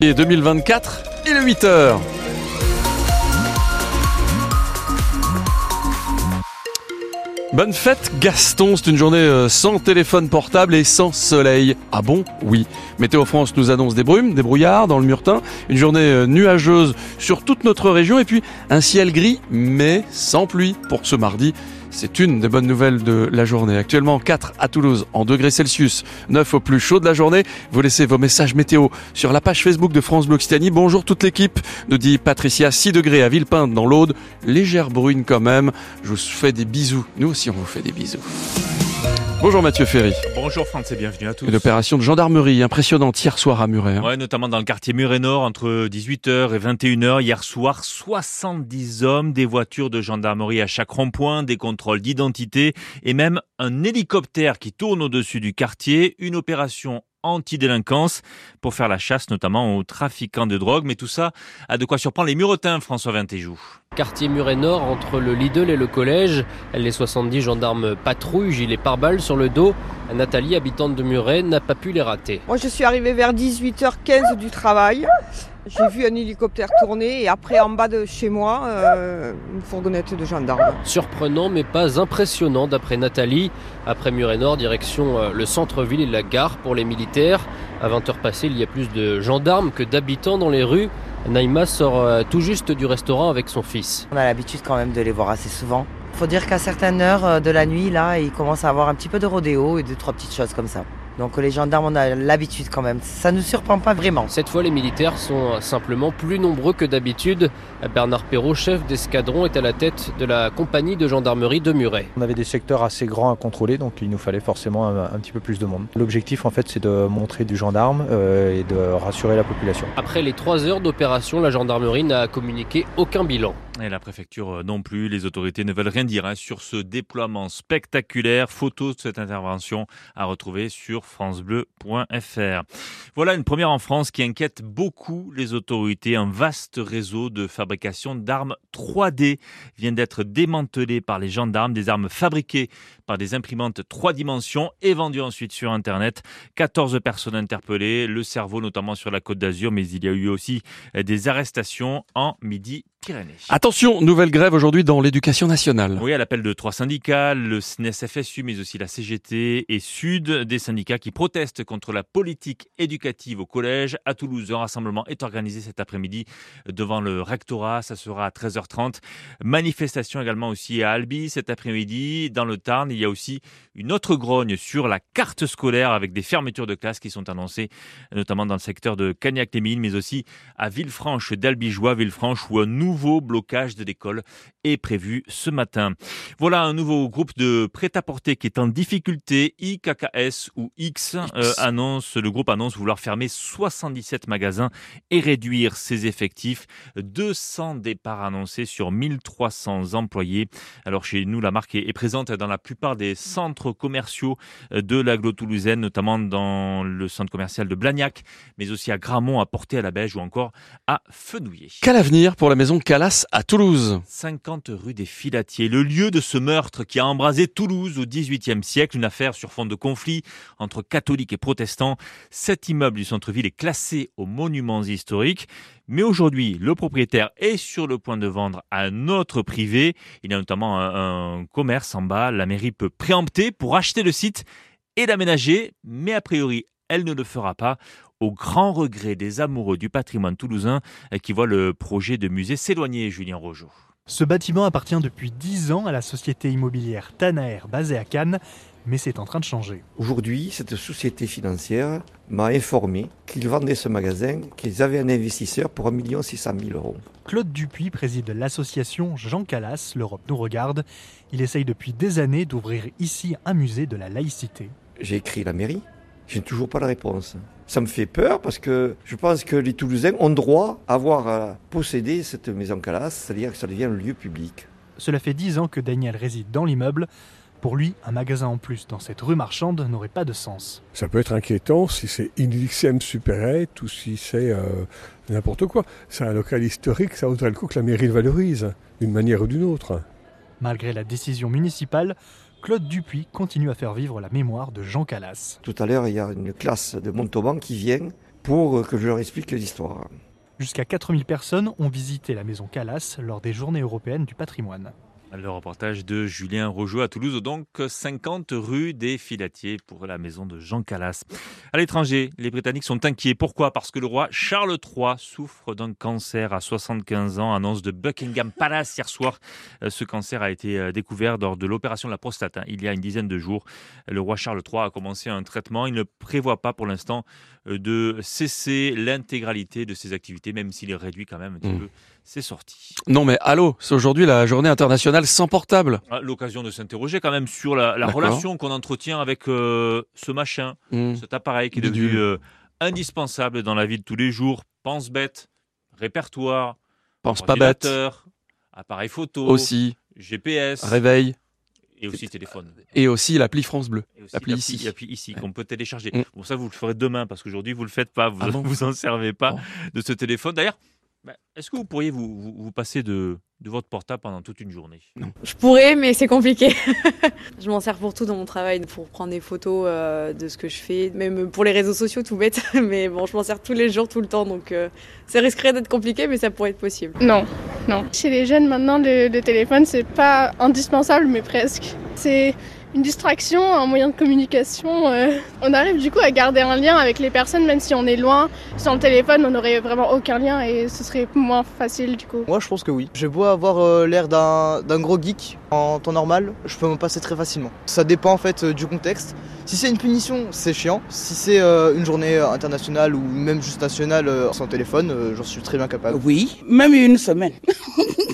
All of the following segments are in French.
Et 2024 et le 8h. Bonne fête Gaston, c'est une journée euh, sans téléphone portable et sans soleil. Ah bon? Oui. Météo France nous annonce des brumes, des brouillards dans le Murtin, une journée euh, nuageuse sur toute notre région et puis un ciel gris mais sans pluie pour ce mardi. C'est une des bonnes nouvelles de la journée. Actuellement 4 à Toulouse en degrés Celsius, 9 au plus chaud de la journée. Vous laissez vos messages météo sur la page Facebook de France Bleu Occitanie. Bonjour toute l'équipe, nous dit Patricia, 6 degrés à Villepinte dans l'Aude, légère brune quand même. Je vous fais des bisous. Nous aussi on vous fait des bisous. Bonjour Mathieu Ferry. Bonjour France et bienvenue à tous. Une opération de gendarmerie impressionnante hier soir à Muret. hein. Ouais, notamment dans le quartier Muret Nord entre 18h et 21h hier soir, 70 hommes, des voitures de gendarmerie à chaque rond-point, des contrôles d'identité et même un hélicoptère qui tourne au-dessus du quartier, une opération anti-délinquance pour faire la chasse notamment aux trafiquants de drogue. Mais tout ça a de quoi surprendre les Muretins, François Vintéjou. Quartier Muret Nord, entre le Lidl et le collège, les 70 gendarmes patrouillent, gilet pare-balles sur le dos. Nathalie, habitante de Muret, n'a pas pu les rater. Moi, je suis arrivée vers 18h15 du travail. J'ai vu un hélicoptère tourner et après, en bas de chez moi, euh, une fourgonnette de gendarmes. Surprenant mais pas impressionnant d'après Nathalie. Après Muret Nord, direction euh, le centre-ville et la gare pour les militaires. À 20h passées, il y a plus de gendarmes que d'habitants dans les rues. Naïma sort euh, tout juste du restaurant avec son fils. On a l'habitude quand même de les voir assez souvent. Faut dire qu'à certaines heures euh, de la nuit, là, ils commencent à avoir un petit peu de rodéo et deux, trois petites choses comme ça. Donc les gendarmes, on a l'habitude quand même. Ça ne nous surprend pas vraiment. Cette fois, les militaires sont simplement plus nombreux que d'habitude. Bernard Perrault, chef d'escadron, est à la tête de la compagnie de gendarmerie de Muret. On avait des secteurs assez grands à contrôler, donc il nous fallait forcément un, un petit peu plus de monde. L'objectif, en fait, c'est de montrer du gendarme euh, et de rassurer la population. Après les trois heures d'opération, la gendarmerie n'a communiqué aucun bilan. Et la préfecture euh, non plus, les autorités ne veulent rien dire hein, sur ce déploiement spectaculaire. Photo de cette intervention à retrouver sur francebleu.fr. Voilà une première en France qui inquiète beaucoup les autorités. Un vaste réseau de fabrication d'armes 3D vient d'être démantelé par les gendarmes, des armes fabriquées par des imprimantes 3 dimensions et vendues ensuite sur Internet. 14 personnes interpellées, le cerveau notamment sur la côte d'Azur, mais il y a eu aussi des arrestations en Midi-Pyrénées. Attention, nouvelle grève aujourd'hui dans l'éducation nationale. Oui, à l'appel de trois syndicats, le SNES-FSU, mais aussi la CGT et Sud, des syndicats qui protestent contre la politique éducative au collège. À Toulouse, un rassemblement est organisé cet après-midi devant le rectorat. Ça sera à 13h30. Manifestation également aussi à Albi cet après-midi. Dans le Tarn, il y a aussi une autre grogne sur la carte scolaire avec des fermetures de classes qui sont annoncées, notamment dans le secteur de Cagnac-les-Mines, mais aussi à Villefranche d'Albigeois, Villefranche, où un nouveau blocage de l'école est prévu ce matin. Voilà un nouveau groupe de prêt-à-porter qui est en difficulté. IKKS ou X euh, annonce, le groupe annonce vouloir fermer 77 magasins et réduire ses effectifs. 200 départs annoncés sur 1300 employés. Alors chez nous, la marque est, présente dans la plupart des centres commerciaux euh, de l'agglo toulousaine, notamment dans le centre commercial de Blagnac, mais aussi à Gramont, à Porté à la Beige ou encore à Fenouillet. Quel avenir pour la maison Calas à Toulouse 50 rue des Filatiers, le lieu de ce meurtre qui a embrasé Toulouse au XVIIIe siècle, une affaire sur fond de conflit entre catholiques et protestants. Cet immeuble du centre-ville est classé aux monuments historiques. Mais aujourd'hui, le propriétaire est sur le point de vendre à un autre privé. Il y a notamment un, un commerce en bas. La mairie peut préempter pour acheter le site et l'aménager, mais a priori, elle ne le fera pas au grand regret des amoureux du patrimoine toulousain euh, qui voient le projet de musée s'éloigner, Julien Rogeau. Ce bâtiment appartient depuis 10 ans à la société immobilière Tanaer basée à Cannes, mais c'est en train de changer. Aujourd'hui, cette société financière m'a informé qu'ils vendaient ce magasin, qu'ils avaient un investisseur pour 1 600 000 euros. Claude Dupuis préside l'association Jean Calas, l'Europe nous regarde. Il essaye depuis des années d'ouvrir ici un musée de la laïcité. J'ai écrit la mairie, je n'ai toujours pas de réponse. Ça me fait peur parce que je pense que les Toulousains ont droit à avoir à posséder cette maison Calas, c'est-à-dire que ça devient un lieu public. Cela fait 10 ans que Daniel réside dans l'immeuble. Pour lui, un magasin en plus dans cette rue marchande n'aurait pas de sens. Ça peut être inquiétant si c'est Indixem Supérette ou si c'est euh, n'importe quoi. C'est un local historique, ça vaudrait le coup que la mairie le valorise, d'une manière ou d'une autre. Malgré la décision municipale, Claude Dupuis continue à faire vivre la mémoire de Jean Calas. Tout à l'heure, il y a une classe de Montauban qui vient pour que je leur explique l'histoire. Jusqu'à 4000 personnes ont visité la maison Calas lors des Journées européennes du patrimoine. Le reportage de Julien Rojo à Toulouse, donc 50 rue des Filatiers pour la maison de Jean Calas. À l'étranger, les Britanniques sont inquiets. Pourquoi? Parce que le roi Charles III souffre d'un cancer à 75 ans, annonce de Buckingham Palace hier soir. Euh, ce cancer a été euh, découvert lors de l'opération de la prostate hein, il y a une dizaine de jours. Le roi Charles III a commencé un traitement. Il ne prévoit pas pour l'instant euh, de cesser l'intégralité de ses activités, même s'il est réduit quand même un petit Mmh. peu. C'est sorti. Non mais allô, c'est aujourd'hui la journée internationale sans portable. Ah, L'occasion de s'interroger quand même sur la, relation qu'on entretient avec euh, ce machin, Hmm. cet appareil qui est devenu euh, indispensable dans la vie de tous les jours. Pense bête, répertoire, Pense pas bête. appareil photo, Aussi, GPS réveil et aussi téléphone. et aussi l'appli France Bleu. L'appli ici. l'appli ici qu'on peut télécharger. Mm. Bon ça vous le ferez demain parce qu'aujourd'hui vous le faites pas, vous Ah bon vous en servez pas de ce téléphone. D'ailleurs, bah, est-ce que vous pourriez vous, vous, vous passer de, de votre portable pendant toute une journée? Je pourrais, mais c'est compliqué. je m'en sers pour tout dans mon travail, pour prendre des photos euh, de ce que je fais, même pour les réseaux sociaux, tout bête. Mais bon, je m'en sers tous les jours, tout le temps, donc euh, ça risquerait d'être compliqué, mais ça pourrait être possible. Non, non. Chez les jeunes maintenant, le, le téléphone, c'est pas indispensable, mais presque. C'est une distraction, un moyen de communication. euh. On arrive du coup à garder un lien avec les personnes, même si on est loin. Sans le téléphone, on n'aurait vraiment aucun lien et ce serait moins facile du coup. Moi, je pense que oui. J'ai beau avoir euh, l'air d'un d'un gros geek en temps normal, je peux m'en passer très facilement. Ça dépend en fait euh, du contexte. Si c'est une punition, c'est chiant. Si c'est euh, une journée internationale ou même juste nationale euh, sans téléphone, euh, j'en suis très bien capable. Oui, même une semaine.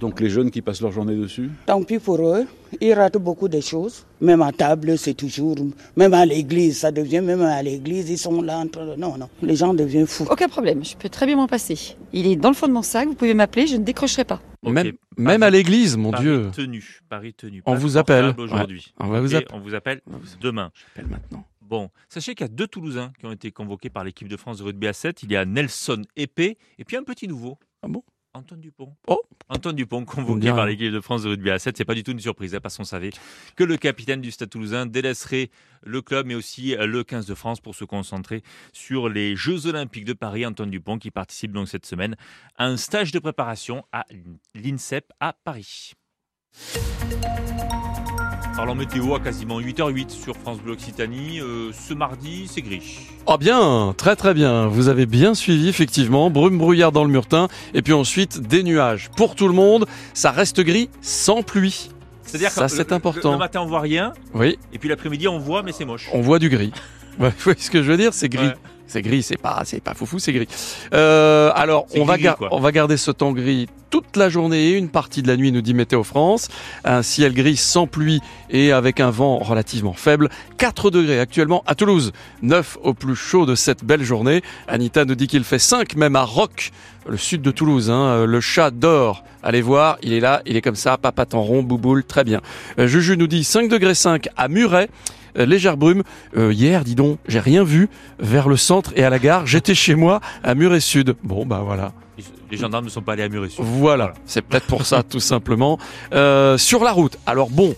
Donc les jeunes qui passent leur journée dessus? Tant pis pour eux, ils ratent beaucoup de choses. Même à table, c'est toujours, même à l'église, ça devient, même à l'église, ils sont là en train de... Non, non, les gens deviennent fous. Aucun problème, je peux très bien m'en passer. Il est dans le fond de mon sac, vous pouvez m'appeler, je ne décrocherai pas. Même, même à l'église, mon Paris Dieu. tenu, Paris tenu. On vous appelle. aujourd'hui. Ouais. On va vous. On vous appelle demain. J'appelle maintenant. Bon, sachez qu'il y a deux Toulousains qui ont été convoqués par l'équipe de France de rugby à 7. Il y a Nelson Épée et puis un petit nouveau. Ah bon? Antoine Dupont. Oh Antoine Dupont, convoqué par l'équipe de France de rugby à 7. C'est pas du tout une surprise, hein, parce qu'on savait que le capitaine du Stade toulousain délaisserait le club, mais aussi euh, le 15 de France pour se concentrer sur les Jeux Olympiques de Paris. Antoine Dupont qui participe donc cette semaine à un stage de préparation à l'INSEP à Paris. Parlons météo à quasiment 8h08 sur France Bleu Occitanie. Euh, ce mardi, c'est gris. Oh bien, très très bien. Vous avez bien suivi effectivement. Brume brouillard dans le Murtin et puis ensuite des nuages pour tout le monde. Ça reste gris sans pluie. C'est-à-dire ça que c'est important. Le, matin, on voit rien. Oui, Et puis l'après-midi, on voit, mais c'est moche. on voit du gris. Vous voyez ce que je veux dire, c'est gris. Ouais. C'est gris, c'est pas, c'est pas foufou, c'est gris. Euh, alors, on va, gris, gar- quoi. on va garder ce temps gris toute la journée et une partie de la nuit, nous dit Météo France. Un ciel gris sans pluie et avec un vent relativement faible. 4 degrés actuellement à Toulouse. 9 au plus chaud de cette belle journée. Anita nous dit qu'il fait 5 même à Roc, le sud de Toulouse. hein. Le chat dort. Allez voir, il est là, il est comme ça, en rond, bouboule, très bien. Euh, Juju nous dit 5 degrés 5 à Muret. Euh, légère brume. Euh, hier, dis donc, j'ai rien vu vers le centre et à la gare. J'étais chez moi à Muret Sud. Bon, bah voilà. Les gendarmes ne sont pas allés à Muret-Sud. Voilà, c'est peut-être pour ça tout simplement. Euh, sur la route, alors bon,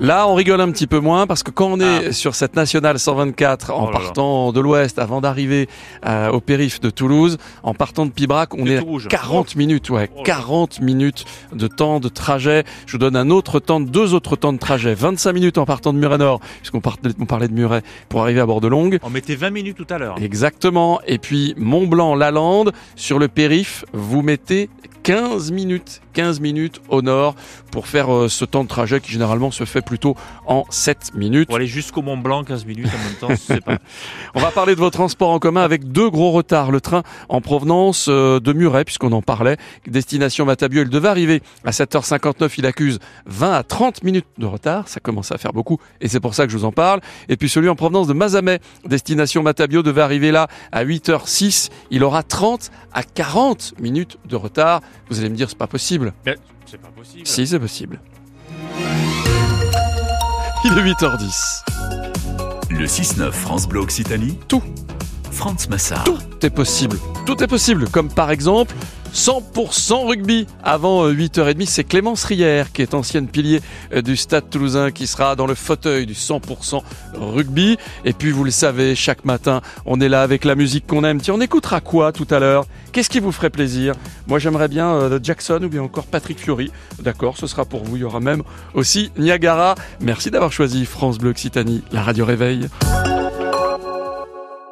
là on rigole un petit peu moins parce que quand on est sur cette nationale 124 en Ah. Oh là là. partant de l'ouest avant d'arriver euh, au périph de Toulouse, en partant de Pibrac, on est à tout rouge. 40 minutes, ouais, Oh là là. 40 minutes de temps de trajet. Je vous donne un autre temps, deux autres temps de trajet, 25 minutes en partant de Muret Nord, puisqu'on parlait, de Muret pour arriver à Bordelongue. On mettait 20 minutes tout à l'heure. Exactement. Et puis Mont-Blanc-Lalande, sur le périph, vous mettez 15 minutes, 15 minutes au nord pour faire euh, ce temps de trajet qui généralement se fait plutôt en 7 minutes. Pour aller jusqu'au Mont Blanc, 15 minutes en même temps, c'est pas. On va parler de vos transports en commun avec deux gros retards. Le train en provenance euh, de Muret, puisqu'on en parlait, destination Matabieu, il devait arriver à 7h59, il accuse 20 à 30 minutes de retard. Ça commence à faire beaucoup et c'est pour ça que je vous en parle. Et puis celui en provenance de Mazamet, destination Matabio, devait arriver là à 8h06. Il aura 30 à 40 minutes de retard. Vous allez me dire, c'est pas possible. Mais c'est pas possible. Si, c'est possible. Il est 8h10. Le 6-9 France Bleu Occitanie. Tout. France Massard. Tout tout est possible. Tout est possible, comme par exemple 100% rugby. Avant euh, 8h30, c'est Clémence Rière, qui est ancienne pilier euh, du Stade toulousain, qui sera dans le fauteuil du 100% rugby. Et puis, vous le savez, chaque matin, on est là avec la musique qu'on aime. Tiens, on écoutera quoi tout à l'heure? Qu'est-ce qui vous ferait plaisir? Moi, j'aimerais bien euh, Jackson ou bien encore Patrick Fiori. D'accord, ce sera pour vous. Il y aura même aussi Niagara. Merci d'avoir choisi France Bleu Occitanie, la radio réveil.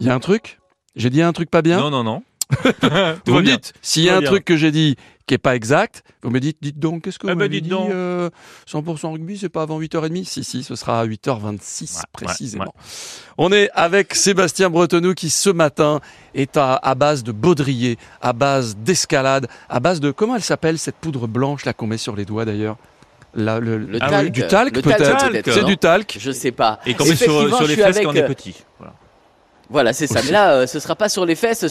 Il y a un truc? J'ai dit un truc pas bien? Non, non, non. vous me dites, s'il y a un bien. truc que j'ai dit qui est pas exact, vous me dites, dites donc, qu'est-ce que Eh vous ben, m'avez dites dit donc. euh, 100% rugby, c'est pas avant 8h30 Si, si, ce sera à 8h26 précisément. On est avec Sébastien Bretonneau qui ce matin est à, à base de baudrier, à base d'escalade, à base de, comment elle s'appelle cette poudre blanche là qu'on met sur les doigts d'ailleurs? Le, Le Ah oui, talc. du talc Le peut-être? C'est du talc. Je sais pas. Et qu'on met sur, sur les fesses avec, quand on est euh, petit. Voilà. Voilà, c'est ça. Mais là, euh, ce sera pas sur les fesses,